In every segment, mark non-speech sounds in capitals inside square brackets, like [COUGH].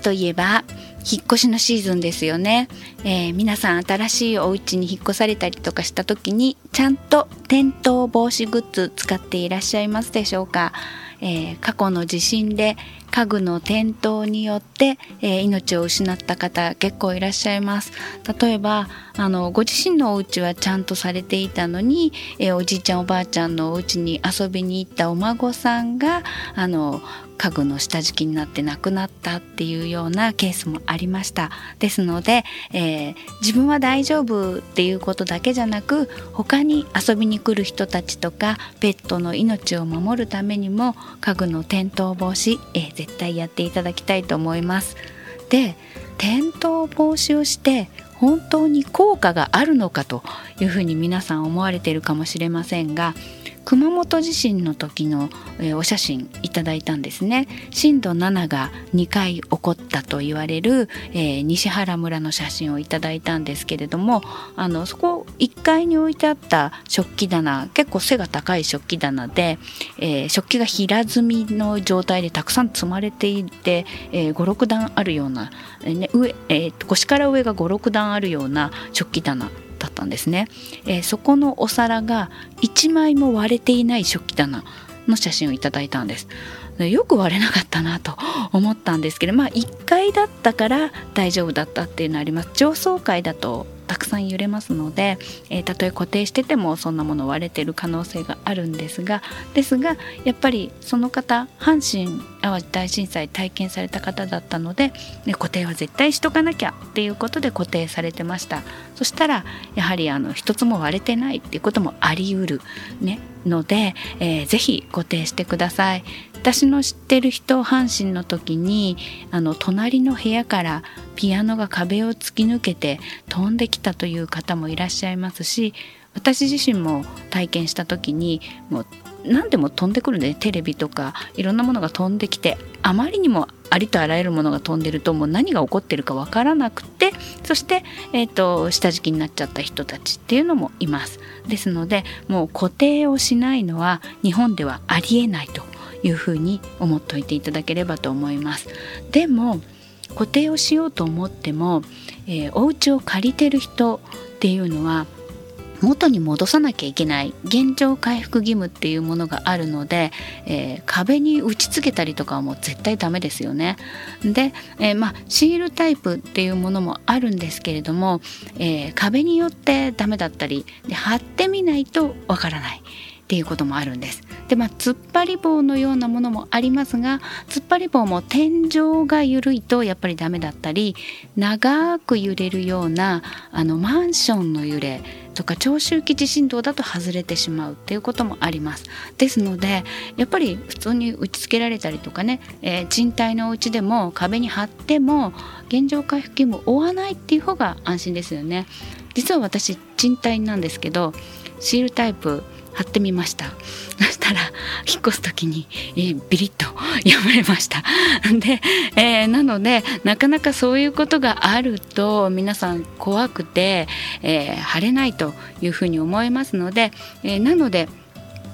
といえば引っ越しのシーズンですよね、えー、皆さん新しいお家に引っ越されたりとかした時にちゃんと転倒防止グッズ使っていらっしゃいますでしょうか、えー、過去の地震で家具の転倒によって、えー、命を失った方結構いらっしゃいます。例えばあのご自身のお家はちゃんとされていたのに、えー、おじいちゃんおばあちゃんのお家に遊びに行ったお孫さんがあの家具の下敷きになって亡くなったっていうようなケースもありました。ですので、えー、自分は大丈夫っていうことだけじゃなく他に遊びに来る人たちとかペットの命を守るためにも家具の転倒防止、えー、絶対やっていただきたいと思います。で転倒防止をして本当に効果があるのかというふうに皆さん思われているかもしれませんが熊本地震の時の、えー、お写真いただいたんですね。震度7が2回起こったと言われる、えー、西原村の写真をいただいたんですけれどもあのそこ1階に置いてあった食器棚結構背が高い食器棚で、えー、食器が平積みの状態でたくさん積まれていて、えー、56段あるような、えね上えー、腰から上が56段あるような食器棚だったんですね、えー、そこのお皿が1枚も割れていない食器棚の写真をいただいたんです。よく割れなかったなと [LAUGHS] 思ったんですけどまあ1階だったから大丈夫だったっていうのあります。上層階だとたくさん揺れますので、えー、たとえ固定しててもそんなもの割れてる可能性があるんですがですがやっぱりその方阪神・淡路大震災体験された方だったので、ね、固定は絶対しとかなきゃっていうことで固定されてました。そしたらやはりあの一つも割れてないっていうこともありうる、ね、ので、えー、ぜひ固定してください。私の知ってる人阪神の時にあの隣の部屋からピアノが壁を突き抜けて飛んできたという方もいらっしゃいますし私自身も体験した時にもう何でも飛んでくるんで、ね、テレビとかいろんなものが飛んできてあまりにもありとあらゆるものが飛んでるともう何が起こってるかわからなくてそして、えーと、下敷きになっちゃった人たちっていうのもいます。ですのでもう固定をしないのは日本ではありえないというふうに思っておいていただければと思います。でも固定をしようと思っても、えー、お家を借りてる人っていうのは元に戻さなきゃいけない現状回復義務っていうものがあるので、えー、壁に打ち付けたりとかはもう絶対ダメですよね。で、えー、まあシールタイプっていうものもあるんですけれども、えー、壁によってダメだったりで貼ってみないとわからない。っていうこともあるんです。でまあ突っ張り棒のようなものもありますが突っ張り棒も天井が緩いとやっぱりダメだったり長く揺れるようなあのマンションの揺れとか長周期地震動だと外れてしまうっていうこともあります。ですのでやっぱり普通に打ち付けられたりとかね、えー、賃貸のお家でも壁に貼っても現状回復義務を負わないっていう方が安心ですよね。実は私賃貸なんですけどシールタイプ貼ってみました。[LAUGHS] そしたら引っ越す時に、えー、ビリッと [LAUGHS] 破れました。[LAUGHS] で、えー、なのでなかなかそういうことがあると皆さん怖くて、えー、晴れないというふうに思いますので、えー、なので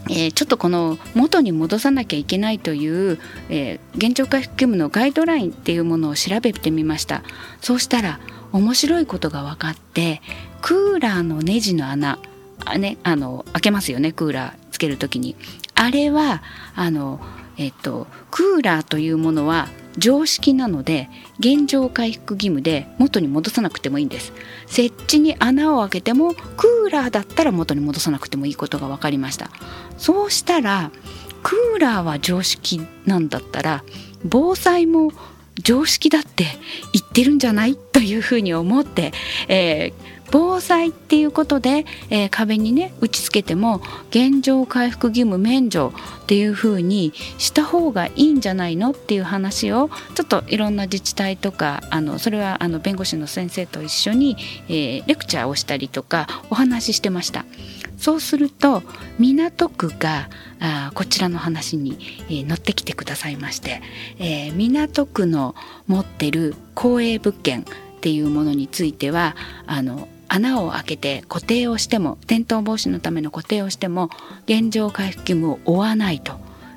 えー、ちょっとこの元に戻さなきゃいけないという、えー、現状回復義務のガイドラインっていうものを調べてみました。そうしたら面白いことが分かってクーラーのネジの穴あ、ね、あの開けますよねクーラーつける時に。あれはあの、えっと、クーラーというものは常識なので現状回復義務で元に戻さなくてもいいんです。設置に穴を開けてもクーラーだったら元に戻さなくてもいいことが分かりました。そうしたらクーラーは常識なんだったら防災も常識だって言ってるんじゃない？というふうに思って、えー防災っていうことで、えー、壁にね打ち付けても現状回復義務免除っていうふうにした方がいいんじゃないのっていう話をちょっといろんな自治体とかあのそれはあの弁護士の先生と一緒に、えー、レクチャーをしたりとかお話ししてました。そうすると港区があこちらの話に、えー、乗ってきてくださいまして、えー、港区の持ってる公営物件っていうものについてはあの穴を開けて固定をしても転倒防止のための固定をしても現状回復義務を負わないと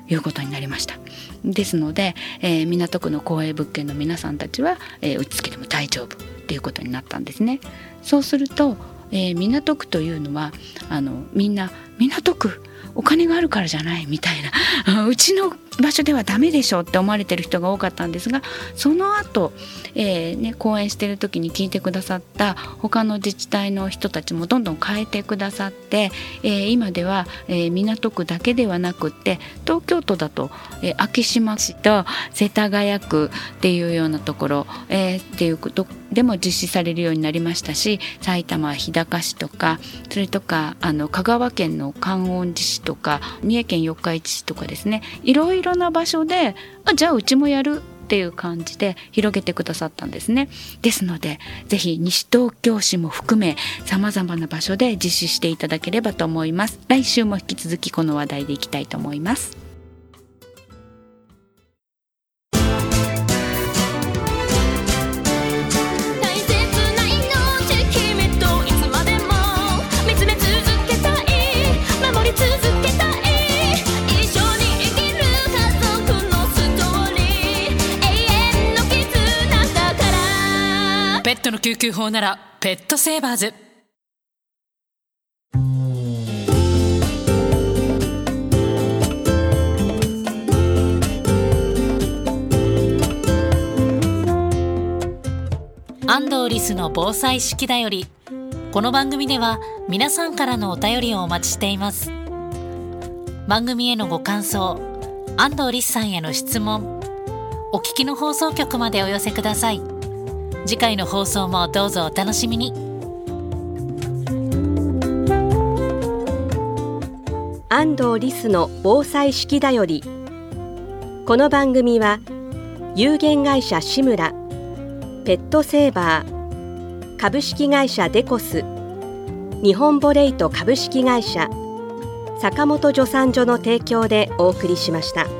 いうことになりました。ですので、えー、港区の公営物件の皆さんたちは、えー、打ち付けても大丈夫っていうことになったんですね。そうすると、えー、港区というのはあのみんな港区お金があるからじゃないみたいな [LAUGHS] うちの場所ではダメでしょって思われてる人が多かったんですがその後、えーね、講演してる時に聞いてくださった他の自治体の人たちもどんどん変えてくださって、えー、今では、えー、港区だけではなくって東京都だと、えー、昭島市と世田谷区っていうようなところ、えー、っていうことでも実施されるようになりましたし埼玉日高市とかそれとかあの香川県の観音寺市とか三重県四日市市とかですねいろいろろな場所であじゃあうちもやるっていう感じで広げてくださったんですね。ですので、ぜひ西東京市も含め様々な場所で実施していただければと思います。来週も引き続きこの話題でいきたいと思います。ペットの救急法ならペットセーバーズ。安藤リスの防災式だよりこの番組では皆さんからのお便りをお待ちしています。番組へのご感想安藤リスさんへの質問お聞きの放送局までお寄せください。次回の放送もどうぞお楽しみに安藤リスの防災式だよりこの番組は有限会社志村ペットセーバー株式会社デコス日本ボレイト株式会社坂本助産所の提供でお送りしました。